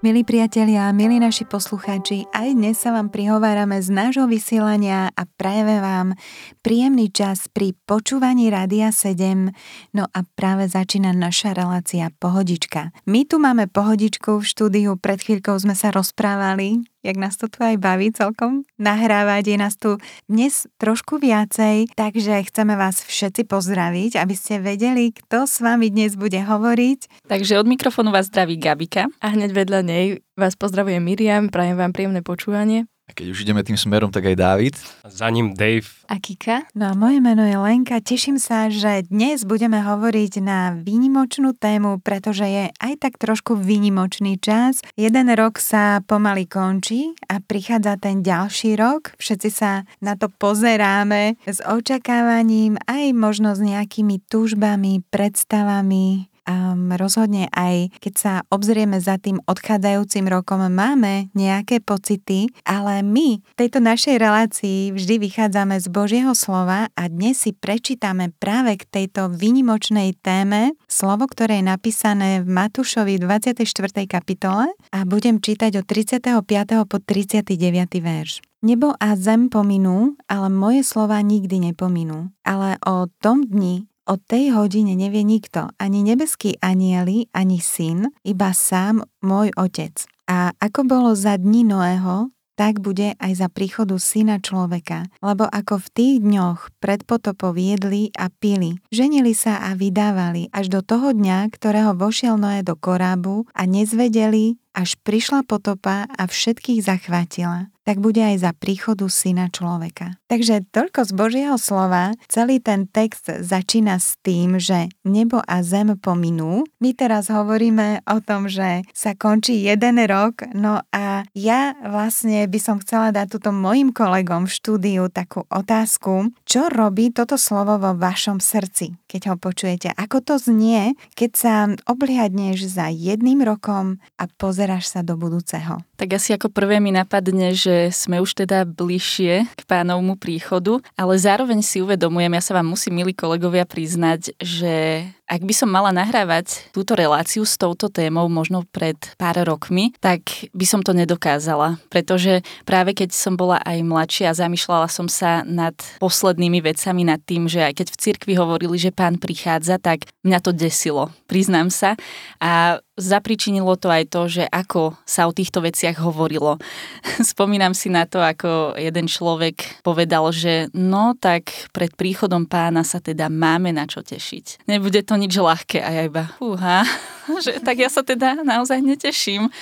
Milí priatelia, milí naši poslucháči, aj dnes sa vám prihovárame z nášho vysielania a prajeme vám príjemný čas pri počúvaní Rádia 7. No a práve začína naša relácia Pohodička. My tu máme Pohodičku v štúdiu, pred chvíľkou sme sa rozprávali jak nás to tu aj baví celkom nahrávať. Je nás tu dnes trošku viacej, takže chceme vás všetci pozdraviť, aby ste vedeli, kto s vami dnes bude hovoriť. Takže od mikrofónu vás zdraví Gabika. A hneď vedľa nej vás pozdravuje Miriam, prajem vám príjemné počúvanie. A keď už ideme tým smerom, tak aj David. Za ním Dave. A Kika. No a moje meno je Lenka. Teším sa, že dnes budeme hovoriť na výnimočnú tému, pretože je aj tak trošku výnimočný čas. Jeden rok sa pomaly končí a prichádza ten ďalší rok. Všetci sa na to pozeráme s očakávaním, aj možno s nejakými túžbami, predstavami, um, rozhodne aj keď sa obzrieme za tým odchádzajúcim rokom, máme nejaké pocity, ale my v tejto našej relácii vždy vychádzame z Božieho slova a dnes si prečítame práve k tejto výnimočnej téme slovo, ktoré je napísané v Matúšovi 24. kapitole a budem čítať od 35. po 39. verš. Nebo a zem pominú, ale moje slova nikdy nepominú. Ale o tom dni O tej hodine nevie nikto, ani nebeský anieli, ani syn, iba sám môj otec. A ako bolo za dní Noého, tak bude aj za príchodu syna človeka. Lebo ako v tých dňoch pred potopov jedli a pili, ženili sa a vydávali až do toho dňa, ktorého vošiel Noé do korábu a nezvedeli, až prišla potopa a všetkých zachvátila tak bude aj za príchodu syna človeka. Takže toľko z Božieho slova. Celý ten text začína s tým, že nebo a zem pominú. My teraz hovoríme o tom, že sa končí jeden rok, no a ja vlastne by som chcela dať túto mojim kolegom v štúdiu takú otázku, čo robí toto slovo vo vašom srdci, keď ho počujete. Ako to znie, keď sa obliadneš za jedným rokom a pozeráš sa do budúceho? Tak asi ako prvé mi napadne, že sme už teda bližšie k pánovmu príchodu, ale zároveň si uvedomujem, ja sa vám musím, milí kolegovia, priznať, že ak by som mala nahrávať túto reláciu s touto témou možno pred pár rokmi, tak by som to nedokázala, pretože práve keď som bola aj mladšia a zamýšľala som sa nad poslednými vecami, nad tým, že aj keď v cirkvi hovorili, že pán prichádza, tak mňa to desilo, priznám sa. A zapričinilo to aj to, že ako sa o týchto veciach hovorilo. Spomínam si na to, ako jeden človek povedal, že no tak pred príchodom pána sa teda máme na čo tešiť. Nebude to nič ľahké a ja iba, fúha, že tak ja sa teda naozaj neteším.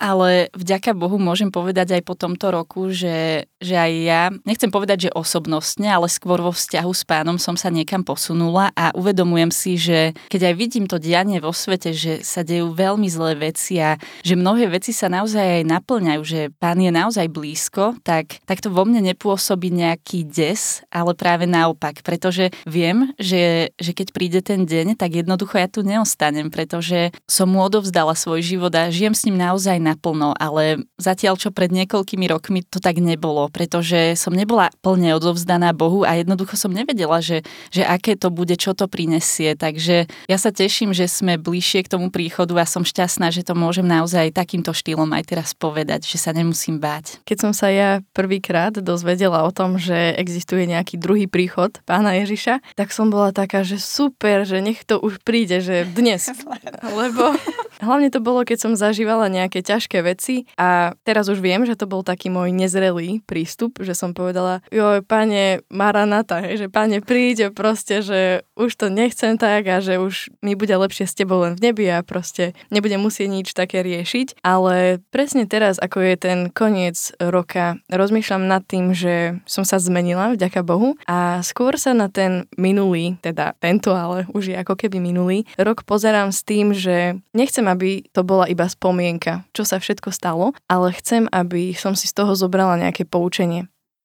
Ale vďaka Bohu môžem povedať aj po tomto roku, že, že aj ja, nechcem povedať, že osobnostne, ale skôr vo vzťahu s pánom som sa niekam posunula a uvedomujem si, že keď aj vidím to dianie vo svete, že sa dejú veľmi zlé veci a že mnohé veci sa naozaj aj naplňajú, že pán je naozaj blízko, tak, tak to vo mne nepôsobí nejaký des, ale práve naopak, pretože viem, že, že keď príde ten deň, tak jednoducho ja tu neostanem, pretože som mu odovzdala svoj život a žijem s ním naozaj na naplno, ale zatiaľ čo pred niekoľkými rokmi to tak nebolo, pretože som nebola plne odovzdaná Bohu a jednoducho som nevedela, že, že aké to bude, čo to prinesie. Takže ja sa teším, že sme bližšie k tomu príchodu a som šťastná, že to môžem naozaj takýmto štýlom aj teraz povedať, že sa nemusím báť. Keď som sa ja prvýkrát dozvedela o tom, že existuje nejaký druhý príchod pána Ježiša, tak som bola taká, že super, že nech to už príde, že dnes. Lebo hlavne to bolo, keď som zažívala nejaké ťažké veci a teraz už viem, že to bol taký môj nezrelý prístup, že som povedala, jo, pane Maranata, že pane príde proste, že už to nechcem tak a že už mi bude lepšie s tebou len v nebi a proste nebudem musieť nič také riešiť, ale presne teraz, ako je ten koniec roka, rozmýšľam nad tým, že som sa zmenila, vďaka Bohu, a skôr sa na ten minulý, teda tento, ale už je ako keby minulý, rok pozerám s tým, že nechcem, aby to bola iba spomienka, čo sa všetko stalo, ale chcem, aby som si z toho zobrala nejaké poučenie.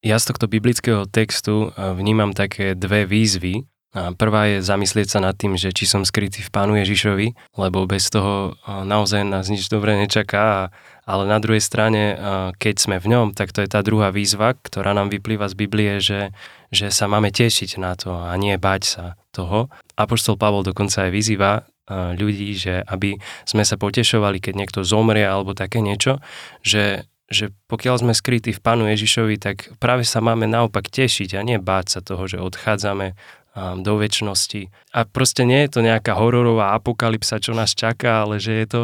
Ja z tohto biblického textu eh, vnímam také dve výzvy, A prvá je zamyslieť sa nad tým, že či som skrytý v Pánu Ježišovi, lebo bez toho naozaj nás nič dobré nečaká. Ale na druhej strane, keď sme v ňom, tak to je tá druhá výzva, ktorá nám vyplýva z Biblie, že, že sa máme tešiť na to a nie bať sa toho. Apoštol Pavol dokonca aj vyzýva ľudí, že aby sme sa potešovali, keď niekto zomrie alebo také niečo, že že pokiaľ sme skrytí v Pánu Ježišovi, tak práve sa máme naopak tešiť a nie báť sa toho, že odchádzame do väčšnosti. A proste nie je to nejaká hororová apokalypsa, čo nás čaká, ale že je to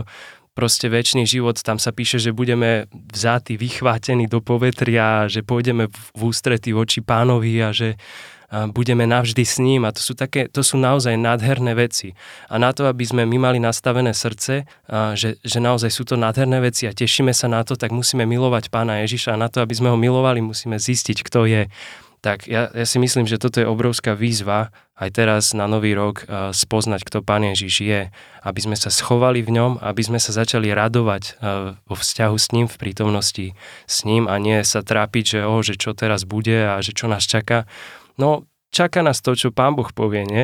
proste väčší život. Tam sa píše, že budeme vzatí, vychvátení do povetria, že pôjdeme v ústrety voči pánovi a že budeme navždy s ním a to sú, také, to sú naozaj nádherné veci. A na to, aby sme my mali nastavené srdce, že, že naozaj sú to nádherné veci a tešíme sa na to, tak musíme milovať pána Ježiša a na to, aby sme ho milovali, musíme zistiť, kto je tak ja, ja si myslím, že toto je obrovská výzva aj teraz na nový rok spoznať, kto Pán Ježiš je, aby sme sa schovali v ňom, aby sme sa začali radovať vo vzťahu s ním, v prítomnosti s ním a nie sa trápiť, že, oh, že čo teraz bude a že čo nás čaká. No, čaká nás to, čo Pán Boh povie, nie?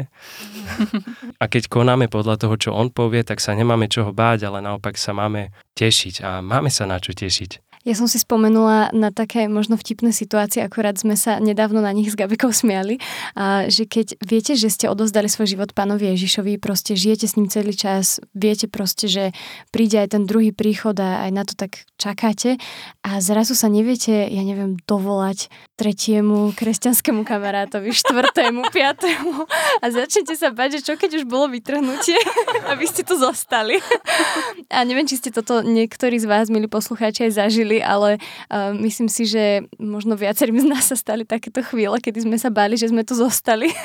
A keď konáme podľa toho, čo On povie, tak sa nemáme čoho báť, ale naopak sa máme tešiť a máme sa na čo tešiť. Ja som si spomenula na také možno vtipné situácie, akorát sme sa nedávno na nich s Gabikou smiali, a že keď viete, že ste odozdali svoj život pánovi Ježišovi, proste žijete s ním celý čas, viete proste, že príde aj ten druhý príchod a aj na to tak čakáte a zrazu sa neviete, ja neviem, dovolať tretiemu kresťanskému kamarátovi, štvrtému, piatému a začnete sa bať, že čo keď už bolo vytrhnutie, aby ste tu zostali. A neviem, či ste toto niektorí z vás, milí poslucháči, aj zažili, ale uh, myslím si, že možno viacerým z nás sa stali takéto chvíle, kedy sme sa báli, že sme tu zostali.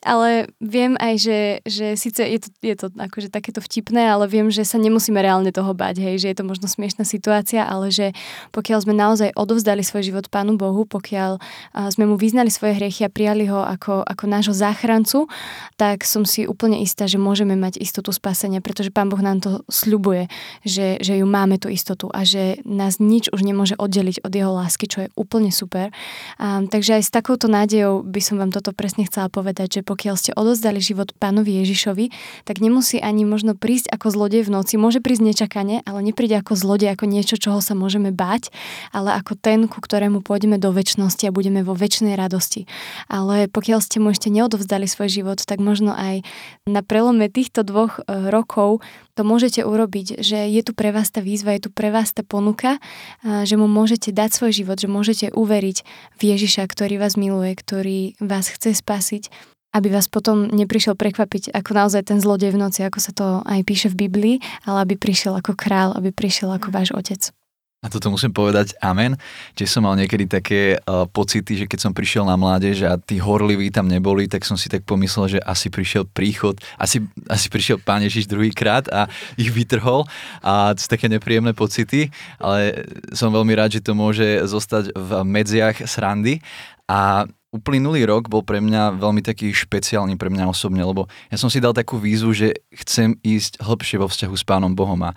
ale viem aj, že, že síce je to, je to akože takéto vtipné, ale viem, že sa nemusíme reálne toho báť, hej, že je to možno smiešná situácia, ale že pokiaľ sme naozaj odovzdali svoj život Pánu Bohu, pokiaľ uh, sme mu vyznali svoje hriechy a prijali ho ako, ako nášho záchrancu, tak som si úplne istá, že môžeme mať istotu spasenia, pretože Pán Boh nám to sľubuje, že, že ju máme tú istotu a že nás nič už nemôže oddeliť od jeho lásky, čo je úplne super. Um, takže aj s takouto nádejou by som vám toto presne chcela povedať, že pokiaľ ste odozdali život pánovi Ježišovi, tak nemusí ani možno prísť ako zlodej v noci. Môže prísť nečakane, ale nepríde ako zlodej, ako niečo, čoho sa môžeme báť, ale ako ten, ku ktorému pôjdeme do väčšnosti a budeme vo väčšnej radosti. Ale pokiaľ ste mu ešte neodovzdali svoj život, tak možno aj na prelome týchto dvoch e, rokov to môžete urobiť, že je tu pre vás tá výzva, je tu pre vás tá ponuka, že mu môžete dať svoj život, že môžete uveriť v Ježiša, ktorý vás miluje, ktorý vás chce spasiť aby vás potom neprišiel prekvapiť ako naozaj ten zlodej v noci, ako sa to aj píše v Biblii, ale aby prišiel ako král, aby prišiel ako váš otec. A toto musím povedať amen. Tiež som mal niekedy také uh, pocity, že keď som prišiel na mládež a tí horliví tam neboli, tak som si tak pomyslel, že asi prišiel príchod, asi, asi prišiel Pán Ježiš druhýkrát a ich vytrhol a to sú také nepríjemné pocity, ale som veľmi rád, že to môže zostať v medziach srandy a uplynulý rok bol pre mňa veľmi taký špeciálny pre mňa osobne, lebo ja som si dal takú výzvu, že chcem ísť hlbšie vo vzťahu s Pánom Bohom a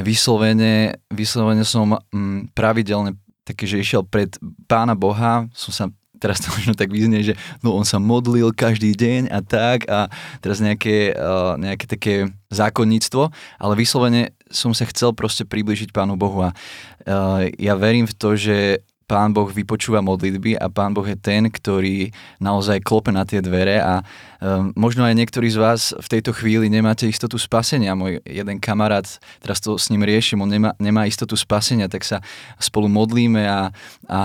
vyslovene, vyslovene som mm, pravidelne také, že išiel pred pána Boha, som sa teraz to možno tak vyznie, že no on sa modlil každý deň a tak a teraz nejaké, uh, nejaké také zákonníctvo, ale vyslovene som sa chcel proste približiť Pánu Bohu a uh, ja verím v to, že Pán Boh vypočúva modlitby a Pán Boh je ten, ktorý naozaj klope na tie dvere a um, možno aj niektorí z vás v tejto chvíli nemáte istotu spasenia. Môj jeden kamarát, teraz to s ním riešim, on nemá, nemá istotu spasenia, tak sa spolu modlíme a, a,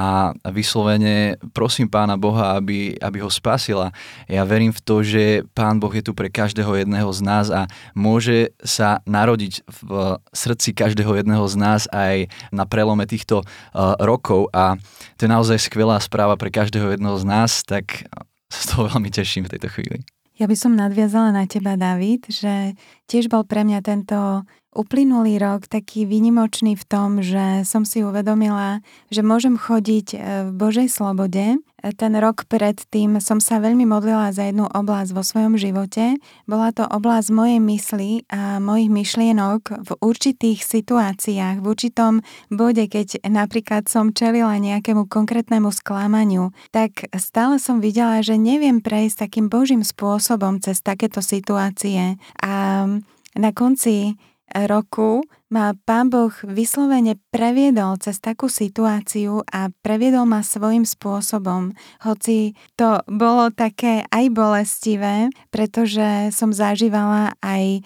vyslovene prosím Pána Boha, aby, aby ho spasila. Ja verím v to, že Pán Boh je tu pre každého jedného z nás a môže sa narodiť v srdci každého jedného z nás aj na prelome týchto uh, rokov a to je naozaj skvelá správa pre každého jedného z nás, tak sa z toho veľmi teším v tejto chvíli. Ja by som nadviazala na teba, David, že tiež bol pre mňa tento uplynulý rok taký výnimočný v tom, že som si uvedomila, že môžem chodiť e, v Božej slobode. E, ten rok predtým som sa veľmi modlila za jednu oblasť vo svojom živote. Bola to oblasť mojej mysli a mojich myšlienok v určitých situáciách, v určitom bode, keď napríklad som čelila nejakému konkrétnemu sklamaniu, tak stále som videla, že neviem prejsť takým Božím spôsobom cez takéto situácie. A na konci roku ma Pán Boh vyslovene previedol cez takú situáciu a previedol ma svojim spôsobom. Hoci to bolo také aj bolestivé, pretože som zažívala aj e,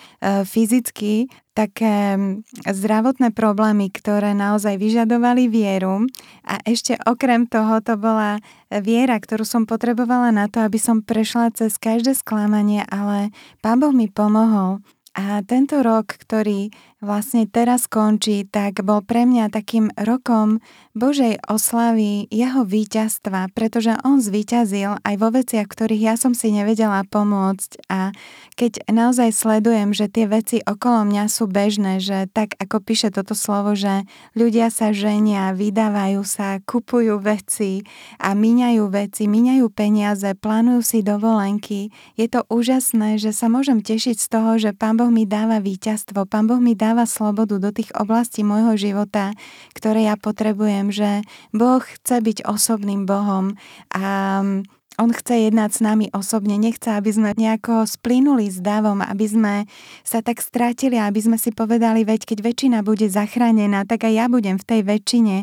fyzicky také zdravotné problémy, ktoré naozaj vyžadovali vieru. A ešte okrem toho to bola viera, ktorú som potrebovala na to, aby som prešla cez každé sklamanie, ale Pán Boh mi pomohol. A tento rok, ktorý vlastne teraz končí, tak bol pre mňa takým rokom Božej oslavy, jeho víťazstva, pretože on zvíťazil aj vo veciach, ktorých ja som si nevedela pomôcť. A keď naozaj sledujem, že tie veci okolo mňa sú bežné, že tak ako píše toto slovo, že ľudia sa ženia, vydávajú sa, kupujú veci a míňajú veci, míňajú peniaze, plánujú si dovolenky, je to úžasné, že sa môžem tešiť z toho, že Pán Boh mi dáva víťazstvo, Pán Boh mi dáva dáva slobodu do tých oblastí môjho života, ktoré ja potrebujem, že Boh chce byť osobným Bohom a on chce jednať s nami osobne, nechce, aby sme nejako splínuli s davom, aby sme sa tak strátili, aby sme si povedali, veď keď väčšina bude zachránená, tak aj ja budem v tej väčšine.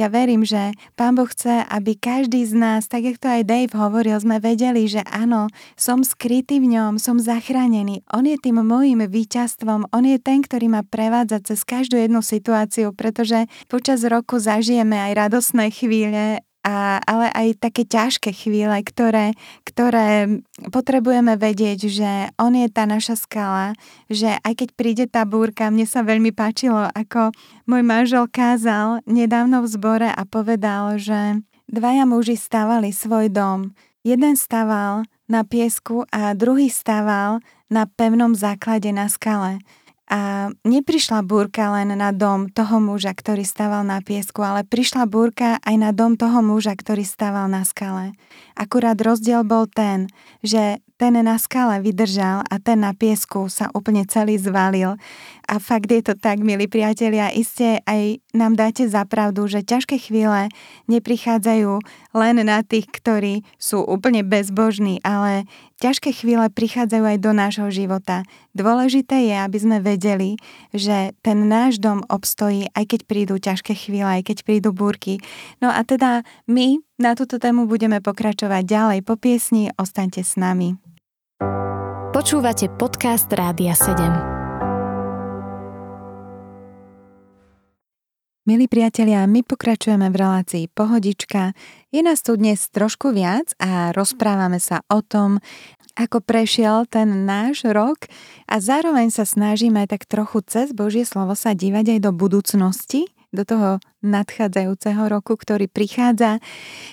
Ja verím, že Pán Boh chce, aby každý z nás, tak jak to aj Dave hovoril, sme vedeli, že áno, som skrytý v ňom, som zachránený. On je tým môjim víťazstvom, on je ten, ktorý ma prevádza cez každú jednu situáciu, pretože počas roku zažijeme aj radosné chvíle, a, ale aj také ťažké chvíle, ktoré, ktoré potrebujeme vedieť, že on je tá naša skala, že aj keď príde tá búrka, mne sa veľmi páčilo, ako môj manžel kázal nedávno v zbore a povedal, že dvaja muži stavali svoj dom. Jeden staval na piesku a druhý staval na pevnom základe na skale. A neprišla búrka len na dom toho muža, ktorý stával na piesku, ale prišla búrka aj na dom toho muža, ktorý stával na skale. Akurát rozdiel bol ten, že ten na skale vydržal a ten na piesku sa úplne celý zvalil. A fakt je to tak, milí priatelia, iste aj nám dáte zapravdu, že ťažké chvíle neprichádzajú len na tých, ktorí sú úplne bezbožní, ale ťažké chvíle prichádzajú aj do nášho života. Dôležité je, aby sme vedeli, že ten náš dom obstojí, aj keď prídu ťažké chvíle, aj keď prídu búrky. No a teda my na túto tému budeme pokračovať ďalej po piesni. Ostaňte s nami. Počúvate podcast Rádia 7. Milí priatelia, my pokračujeme v relácii Pohodička. Je nás tu dnes trošku viac a rozprávame sa o tom, ako prešiel ten náš rok a zároveň sa snažíme tak trochu cez Božie slovo sa dívať aj do budúcnosti, do toho nadchádzajúceho roku, ktorý prichádza.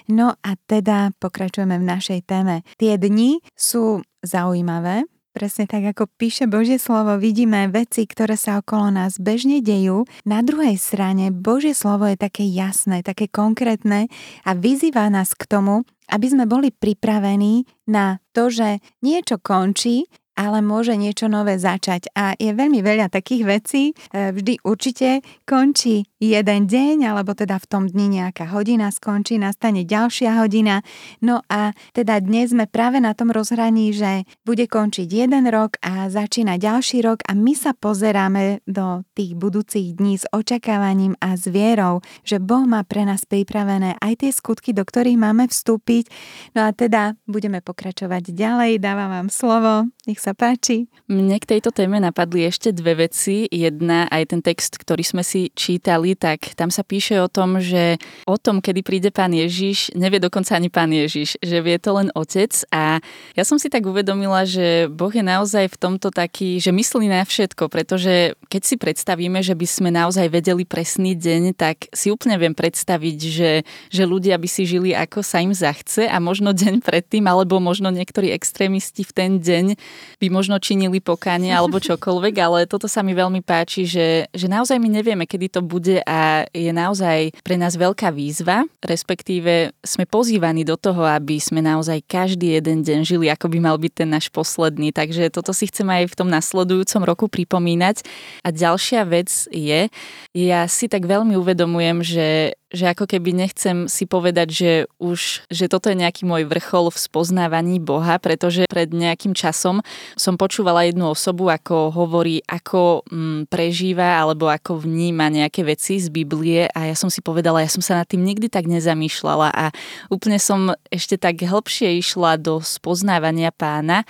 No a teda pokračujeme v našej téme. Tie dni sú zaujímavé, Presne tak, ako píše Božie slovo, vidíme veci, ktoré sa okolo nás bežne dejú. Na druhej strane Božie slovo je také jasné, také konkrétne a vyzýva nás k tomu, aby sme boli pripravení na to, že niečo končí ale môže niečo nové začať. A je veľmi veľa takých vecí. E, vždy určite končí jeden deň, alebo teda v tom dni nejaká hodina skončí, nastane ďalšia hodina. No a teda dnes sme práve na tom rozhraní, že bude končiť jeden rok a začína ďalší rok a my sa pozeráme do tých budúcich dní s očakávaním a s vierou, že Boh má pre nás pripravené aj tie skutky, do ktorých máme vstúpiť. No a teda budeme pokračovať ďalej. Dávam vám slovo. Nech sa páči. Mne k tejto téme napadli ešte dve veci. Jedna, aj ten text, ktorý sme si čítali, tak tam sa píše o tom, že o tom, kedy príde pán Ježiš, nevie dokonca ani pán Ježiš, že vie to len otec a ja som si tak uvedomila, že Boh je naozaj v tomto taký, že myslí na všetko, pretože keď si predstavíme, že by sme naozaj vedeli presný deň, tak si úplne viem predstaviť, že, že ľudia by si žili ako sa im zachce a možno deň predtým, alebo možno niektorí extrémisti v ten deň by možno činili pokanie alebo čokoľvek, ale toto sa mi veľmi páči, že, že naozaj my nevieme, kedy to bude a je naozaj pre nás veľká výzva, respektíve sme pozývaní do toho, aby sme naozaj každý jeden deň žili, ako by mal byť ten náš posledný. Takže toto si chcem aj v tom nasledujúcom roku pripomínať. A ďalšia vec je, ja si tak veľmi uvedomujem, že že ako keby nechcem si povedať, že už, že toto je nejaký môj vrchol v spoznávaní Boha, pretože pred nejakým časom som počúvala jednu osobu, ako hovorí, ako mm, prežíva alebo ako vníma nejaké veci z Biblie a ja som si povedala, ja som sa nad tým nikdy tak nezamýšľala a úplne som ešte tak hĺbšie išla do spoznávania pána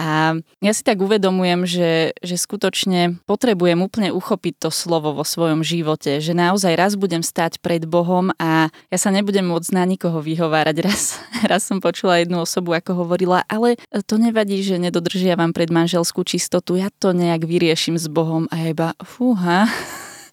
a ja si tak uvedomujem, že, že skutočne potrebujem úplne uchopiť to slovo vo svojom živote, že naozaj raz budem stať pred Bohom a ja sa nebudem môcť na nikoho vyhovárať. Raz, raz som počula jednu osobu, ako hovorila, ale to nevadí, že nedodržiavam pred manželskú čistotu, ja to nejak vyrieším s Bohom a iba fúha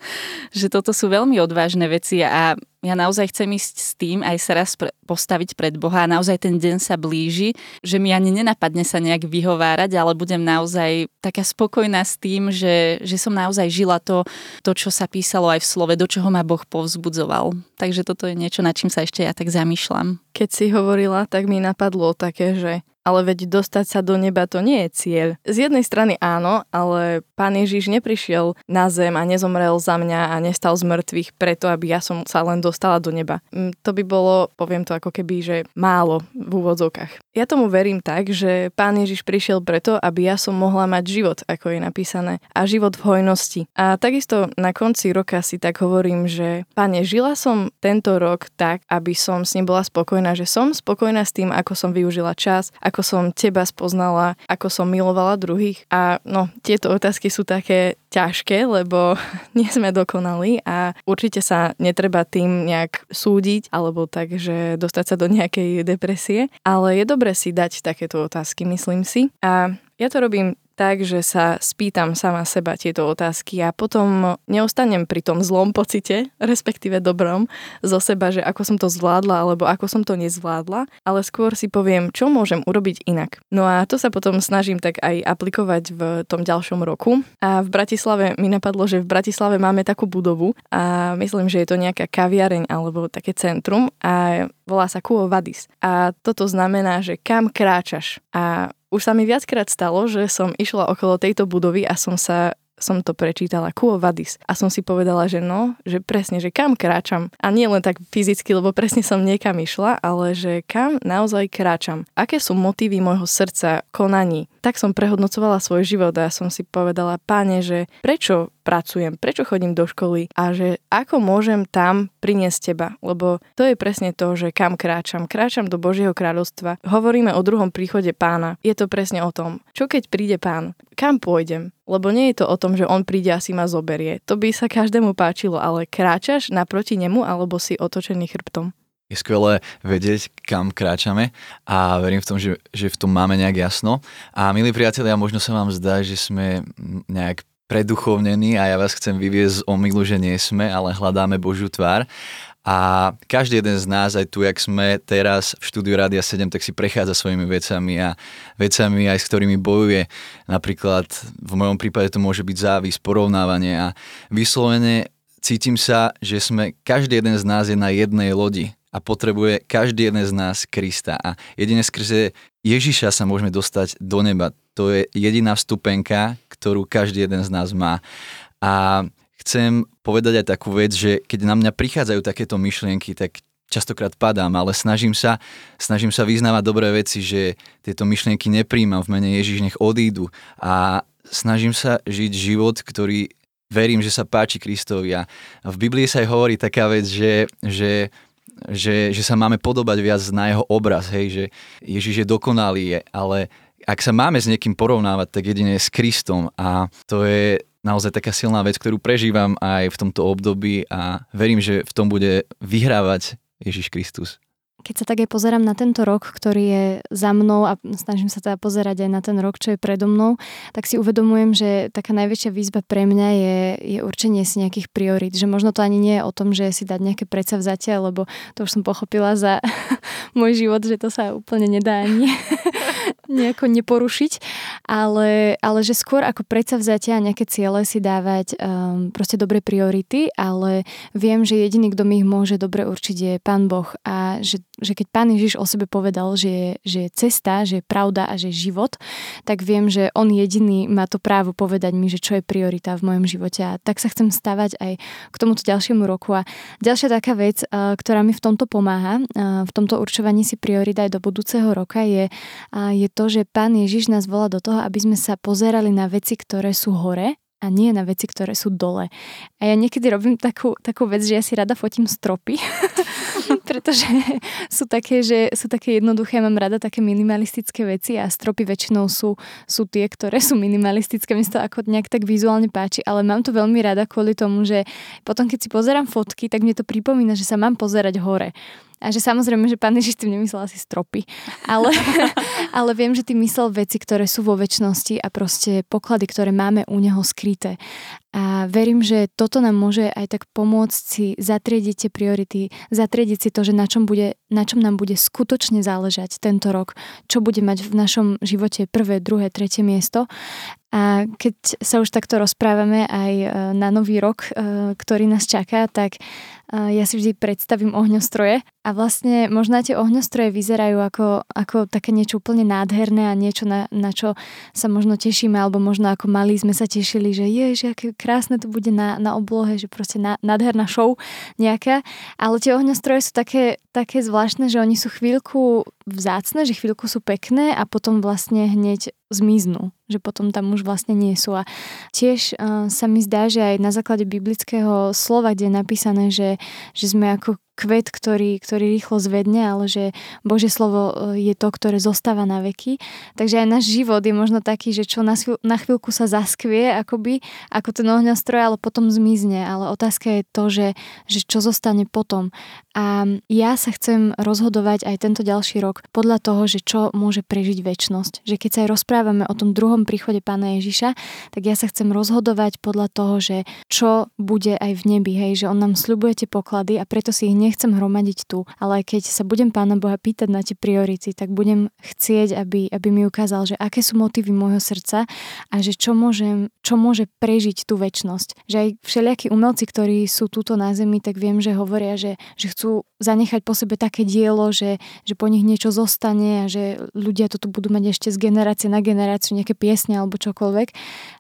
že toto sú veľmi odvážne veci a ja naozaj chcem ísť s tým aj sa raz postaviť pred Boha a naozaj ten deň sa blíži, že mi ani nenapadne sa nejak vyhovárať, ale budem naozaj taká spokojná s tým, že, že som naozaj žila to, to, čo sa písalo aj v slove, do čoho ma Boh povzbudzoval. Takže toto je niečo, nad čím sa ešte ja tak zamýšľam. Keď si hovorila, tak mi napadlo také, že ale veď dostať sa do neba to nie je cieľ. Z jednej strany áno, ale pán Ježiš neprišiel na zem a nezomrel za mňa a nestal z mŕtvych preto, aby ja som sa len dostala do neba. Mm, to by bolo, poviem to ako keby, že málo v úvodzokách. Ja tomu verím tak, že pán Ježiš prišiel preto, aby ja som mohla mať život, ako je napísané, a život v hojnosti. A takisto na konci roka si tak hovorím, že pane, žila som tento rok tak, aby som s ním bola spokojná, že som spokojná s tým, ako som využila čas, ako ako som teba spoznala, ako som milovala druhých. A no, tieto otázky sú také ťažké, lebo nie sme dokonali a určite sa netreba tým nejak súdiť alebo tak, že dostať sa do nejakej depresie, ale je dobre si dať takéto otázky, myslím si. A ja to robím tak, že sa spýtam sama seba tieto otázky a potom neostanem pri tom zlom pocite, respektíve dobrom zo seba, že ako som to zvládla alebo ako som to nezvládla, ale skôr si poviem, čo môžem urobiť inak. No a to sa potom snažím tak aj aplikovať v tom ďalšom roku. A v Bratislave mi napadlo, že v Bratislave máme takú budovu a myslím, že je to nejaká kaviareň alebo také centrum a volá sa Kuo Vadis. A toto znamená, že kam kráčaš. A už sa mi viackrát stalo, že som išla okolo tejto budovy a som sa som to prečítala Quo Vadis a som si povedala, že no, že presne, že kam kráčam. A nie len tak fyzicky, lebo presne som niekam išla, ale že kam naozaj kráčam. Aké sú motívy môjho srdca, konaní. Tak som prehodnocovala svoj život a som si povedala, páne, že prečo pracujem, prečo chodím do školy a že ako môžem tam priniesť teba, lebo to je presne to, že kam kráčam. Kráčam do Božieho kráľovstva. Hovoríme o druhom príchode pána. Je to presne o tom, čo keď príde pán, kam pôjdem. Lebo nie je to o tom, že on príde a si ma zoberie. To by sa každému páčilo, ale kráčaš naproti nemu alebo si otočený chrbtom je skvelé vedieť, kam kráčame a verím v tom, že, že v tom máme nejak jasno. A milí priatelia, možno sa vám zdá, že sme nejak preduchovnení a ja vás chcem vyviezť z omylu, že nie sme, ale hľadáme Božiu tvár. A každý jeden z nás, aj tu, jak sme teraz v štúdiu Rádia 7, tak si prechádza svojimi vecami a vecami aj s ktorými bojuje. Napríklad v mojom prípade to môže byť závis, porovnávanie a vyslovene cítim sa, že sme, každý jeden z nás je na jednej lodi a potrebuje každý jeden z nás Krista. A jedine skrze Ježiša sa môžeme dostať do neba. To je jediná vstupenka, ktorú každý jeden z nás má. A chcem povedať aj takú vec, že keď na mňa prichádzajú takéto myšlienky, tak častokrát padám, ale snažím sa, snažím sa vyznávať dobré veci, že tieto myšlienky nepríjmam v mene Ježiš, nech odídu a snažím sa žiť život, ktorý verím, že sa páči Kristovi a v Biblii sa aj hovorí taká vec, že, že že, že sa máme podobať viac na jeho obraz, hej, že Ježiš je dokonalý, ale ak sa máme s niekým porovnávať, tak jedine s Kristom a to je naozaj taká silná vec, ktorú prežívam aj v tomto období a verím, že v tom bude vyhrávať Ježiš Kristus. Keď sa tak aj pozerám na tento rok, ktorý je za mnou a snažím sa teda pozerať aj na ten rok, čo je predo mnou, tak si uvedomujem, že taká najväčšia výzva pre mňa je, je určenie si nejakých priorít. Že možno to ani nie je o tom, že si dať nejaké predsavzatia, lebo to už som pochopila za môj život, že to sa úplne nedá ani. Nejako neporušiť, ale, ale že skôr ako predsavzatia a nejaké ciele si dávať um, proste dobre priority, ale viem, že jediný, kto mi ich môže dobre určiť je Pán Boh a že, že keď Pán Ježiš o sebe povedal, že je, že je cesta, že je pravda a že je život, tak viem, že On jediný má to právo povedať mi, že čo je priorita v mojom živote. A tak sa chcem stavať aj k tomuto ďalšiemu roku. A ďalšia taká vec, uh, ktorá mi v tomto pomáha, uh, v tomto určovaní si priorita aj do budúceho roka je, je to, že Pán Ježiš nás volá do toho, aby sme sa pozerali na veci, ktoré sú hore a nie na veci, ktoré sú dole. A ja niekedy robím takú, takú vec, že ja si rada fotím stropy, pretože sú také, že sú také jednoduché, mám rada také minimalistické veci a stropy väčšinou sú, sú tie, ktoré sú minimalistické, mi to ako nejak tak vizuálne páči, ale mám to veľmi rada kvôli tomu, že potom keď si pozerám fotky, tak mne to pripomína, že sa mám pozerať hore. A že samozrejme, že pán Ježiš tým nemyslel asi stropy, ale, ale viem, že tým myslel veci, ktoré sú vo väčšnosti a proste poklady, ktoré máme u neho skryté. A verím, že toto nám môže aj tak pomôcť si zatriediť tie priority, zatriediť si to, že na čom, bude, na čom nám bude skutočne záležať tento rok, čo bude mať v našom živote prvé, druhé, tretie miesto a keď sa už takto rozprávame aj e, na nový rok, e, ktorý nás čaká, tak e, ja si vždy predstavím ohňostroje a vlastne možno tie ohňostroje vyzerajú ako, ako také niečo úplne nádherné a niečo, na, na čo sa možno tešíme, alebo možno ako malí sme sa tešili, že je, že aké krásne to bude na, na oblohe, že proste na, nádherná show nejaká. Ale tie ohňostroje sú také, také zvláštne, že oni sú chvíľku vzácne, že chvíľku sú pekné a potom vlastne hneď zmiznú, že potom tam už vlastne nie sú. A tiež uh, sa mi zdá, že aj na základe biblického slova, kde je napísané, že, že sme ako kvet, ktorý, ktorý rýchlo zvedne, ale že Bože slovo e, je to, ktoré zostáva na veky. Takže aj náš život je možno taký, že čo na, chvíľku sa zaskvie, akoby, ako ten ohňostroj, ale potom zmizne. Ale otázka je to, že, že čo zostane potom. A ja sa chcem rozhodovať aj tento ďalší rok podľa toho, že čo môže prežiť väčnosť. Že keď sa aj rozprávame o tom druhom príchode pána Ježiša, tak ja sa chcem rozhodovať podľa toho, že čo bude aj v nebi. Hej, že on nám sľubuje tie poklady a preto si ich nechcem hromadiť tu, ale keď sa budem Pána Boha pýtať na tie priority, tak budem chcieť, aby, aby mi ukázal, že aké sú motívy môjho srdca a že čo, môžem, čo môže prežiť tú väčnosť. Že aj všelijakí umelci, ktorí sú túto na zemi, tak viem, že hovoria, že, že chcú zanechať po sebe také dielo, že, že po nich niečo zostane a že ľudia toto budú mať ešte z generácie na generáciu, nejaké piesne alebo čokoľvek.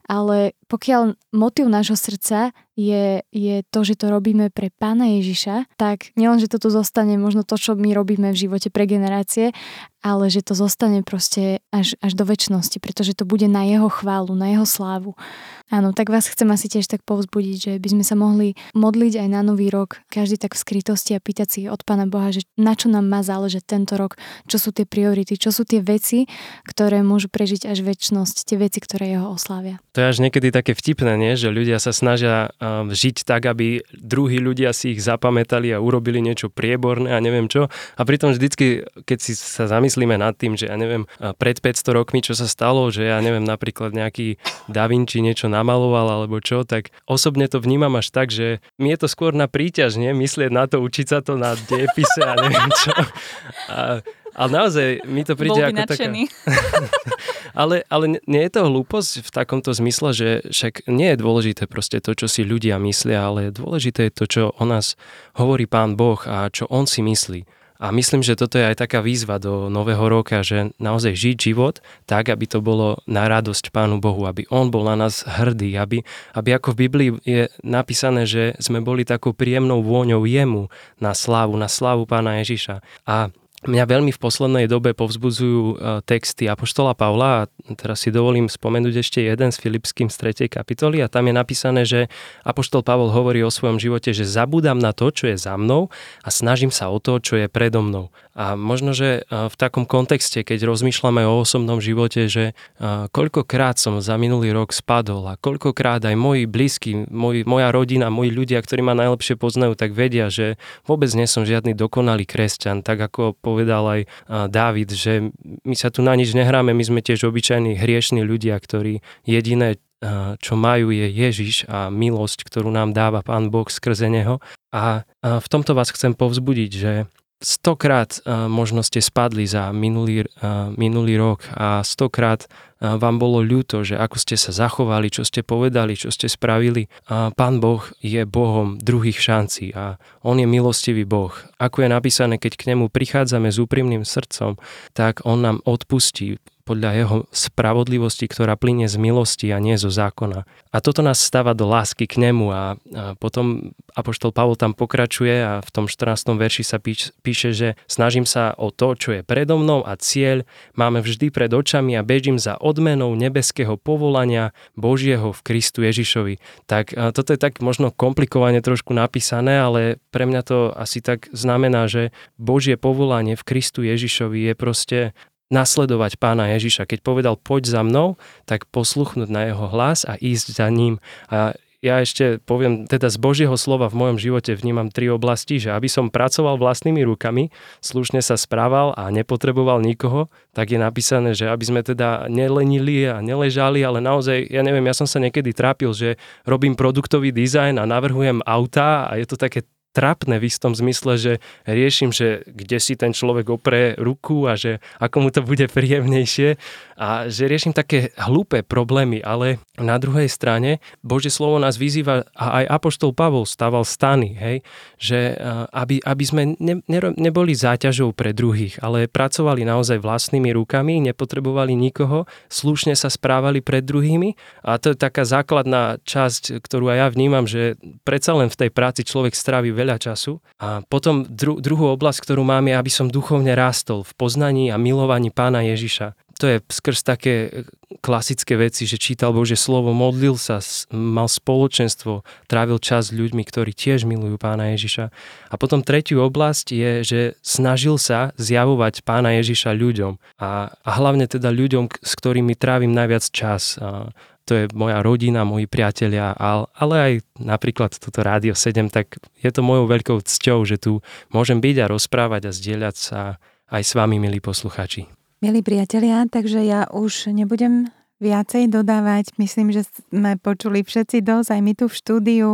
Ale pokiaľ motiv nášho srdca je, je to, že to robíme pre pána Ježiša, tak nielen, že toto zostane možno to, čo my robíme v živote pre generácie, ale že to zostane proste až, až do väčšnosti, pretože to bude na jeho chválu, na jeho slávu. Áno, tak vás chcem asi tiež tak povzbudiť, že by sme sa mohli modliť aj na nový rok, každý tak v skrytosti a pýtať si od Pána Boha, že na čo nám má záležať tento rok, čo sú tie priority, čo sú tie veci, ktoré môžu prežiť až väčšnosť, tie veci, ktoré jeho oslávia. To je až niekedy také vtipné, nie? že ľudia sa snažia um, žiť tak, aby druhí ľudia si ich zapamätali a urobili niečo prieborné a neviem čo. A pritom vždycky, keď si sa zamyslíme nad tým, že ja neviem, pred 500 rokmi, čo sa stalo, že ja neviem, napríklad nejaký Da Vinci niečo namaloval alebo čo, tak osobne to vnímam až tak, že mi je to skôr na príťaž, nie? Myslieť na to, učiť sa to na diepise a neviem čo. A, ale naozaj mi to príde Bol ako taká... ale, ale nie je to hlúposť v takomto zmysle, že však nie je dôležité proste to, čo si ľudia myslia, ale dôležité je to, čo o nás hovorí Pán Boh a čo On si myslí. A myslím, že toto je aj taká výzva do nového roka, že naozaj žiť život tak, aby to bolo na radosť Pánu Bohu, aby On bol na nás hrdý, aby, aby ako v Biblii je napísané, že sme boli takou príjemnou vôňou jemu na slávu, na slávu Pána Ježiša. A Mňa veľmi v poslednej dobe povzbudzujú e, texty Apoštola Pavla a teraz si dovolím spomenúť ešte jeden s Filipským z 3. kapitoly a tam je napísané, že Apoštol Pavol hovorí o svojom živote, že zabúdam na to, čo je za mnou a snažím sa o to, čo je predo mnou. A možno, že v takom kontexte, keď rozmýšľame o osobnom živote, že koľkokrát som za minulý rok spadol a koľkokrát aj moji blízky, môj, moja rodina, moji ľudia, ktorí ma najlepšie poznajú, tak vedia, že vôbec nie som žiadny dokonalý kresťan, tak ako povedal aj Dávid, že my sa tu na nič nehráme, my sme tiež obyčajní hriešní ľudia, ktorí jediné, čo majú, je Ježiš a milosť, ktorú nám dáva Pán Boh skrze Neho. A v tomto vás chcem povzbudiť, že stokrát uh, možno ste spadli za minulý, uh, minulý rok a stokrát uh, vám bolo ľúto, že ako ste sa zachovali, čo ste povedali, čo ste spravili. Uh, Pán Boh je Bohom druhých šancí a On je milostivý Boh. Ako je napísané, keď k Nemu prichádzame s úprimným srdcom, tak On nám odpustí podľa jeho spravodlivosti, ktorá plyne z milosti a nie zo zákona. A toto nás stáva do lásky k nemu a, a potom Apoštol Pavol tam pokračuje a v tom 14. verši sa píš, píše, že snažím sa o to, čo je predo mnou a cieľ máme vždy pred očami a bežím za odmenou nebeského povolania Božieho v Kristu Ježišovi. Tak toto je tak možno komplikovane trošku napísané, ale pre mňa to asi tak znamená, že Božie povolanie v Kristu Ježišovi je proste nasledovať pána Ježiša. Keď povedal poď za mnou, tak posluchnúť na jeho hlas a ísť za ním. A ja ešte poviem, teda z Božieho slova v mojom živote vnímam tri oblasti, že aby som pracoval vlastnými rukami, slušne sa správal a nepotreboval nikoho, tak je napísané, že aby sme teda nelenili a neležali, ale naozaj, ja neviem, ja som sa niekedy trápil, že robím produktový dizajn a navrhujem auta a je to také trápne v istom zmysle, že riešim, že kde si ten človek opre ruku a že ako mu to bude príjemnejšie a že riešim také hlúpe problémy, ale na druhej strane Božie slovo nás vyzýva a aj Apoštol Pavol stával stany, hej, že aby, aby sme ne, ne, neboli záťažou pre druhých, ale pracovali naozaj vlastnými rukami, nepotrebovali nikoho, slušne sa správali pred druhými a to je taká základná časť, ktorú aj ja vnímam, že predsa len v tej práci človek strávi veľa času. A potom dru, druhú oblasť, ktorú mám je, aby som duchovne rástol v poznaní a milovaní pána Ježiša. To je skrz také e, klasické veci, že čítal Bože slovo, modlil sa, mal spoločenstvo, trávil čas s ľuďmi, ktorí tiež milujú pána Ježiša. A potom tretiu oblasť je, že snažil sa zjavovať pána Ježiša ľuďom. A, a hlavne teda ľuďom, s ktorými trávim najviac čas. A, to je moja rodina, moji priatelia, ale aj napríklad toto Rádio 7, tak je to mojou veľkou cťou, že tu môžem byť a rozprávať a zdieľať sa aj s vami, milí posluchači. Milí priatelia, takže ja už nebudem viacej dodávať. Myslím, že sme počuli všetci dosť, aj my tu v štúdiu.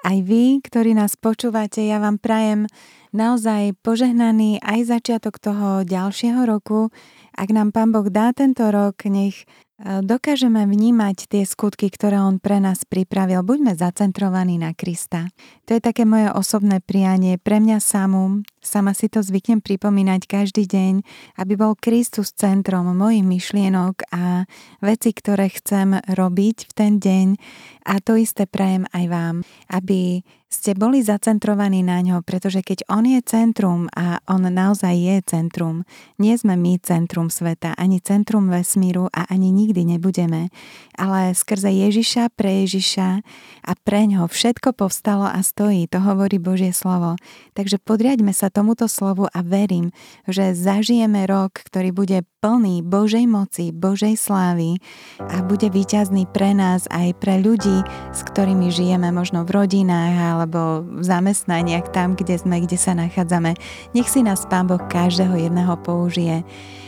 Aj vy, ktorí nás počúvate, ja vám prajem naozaj požehnaný aj začiatok toho ďalšieho roku. Ak nám Pán Boh dá tento rok, nech dokážeme vnímať tie skutky, ktoré on pre nás pripravil. Buďme zacentrovaní na Krista. To je také moje osobné prianie pre mňa samú. Sama si to zvyknem pripomínať každý deň, aby bol Kristus centrom mojich myšlienok a veci, ktoré chcem robiť v ten deň. A to isté prajem aj vám, aby ste boli zacentrovaní na ňo, pretože keď on je centrum a on naozaj je centrum, nie sme my centrum sveta, ani centrum vesmíru a ani nikdy nebudeme, ale skrze Ježiša, pre Ježiša a pre ňo všetko povstalo a stojí, to hovorí Božie slovo. Takže podriaďme sa tomuto slovu a verím, že zažijeme rok, ktorý bude plný Božej moci, Božej slávy a bude výťazný pre nás aj pre ľudí, s ktorými žijeme možno v rodinách alebo v zamestnaniach tam, kde sme, kde sa nachádzame. Nech si nás Pán Boh každého jedného použije.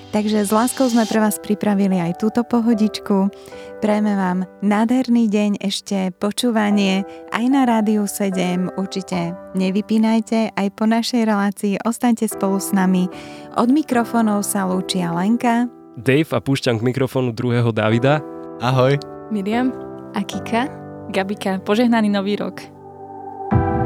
Takže s láskou sme pre vás pripravili aj túto pohodičku. Prejme vám nádherný deň, ešte počúvanie aj na Rádiu 7. Určite nevypínajte, aj po našej relácii ostaňte spolu s nami. Od mikrofónov sa lúčia Lenka. Dave a púšťam k mikrofónu druhého Davida. Ahoj. Miriam. A Kika. Gabika, požehnaný nový rok.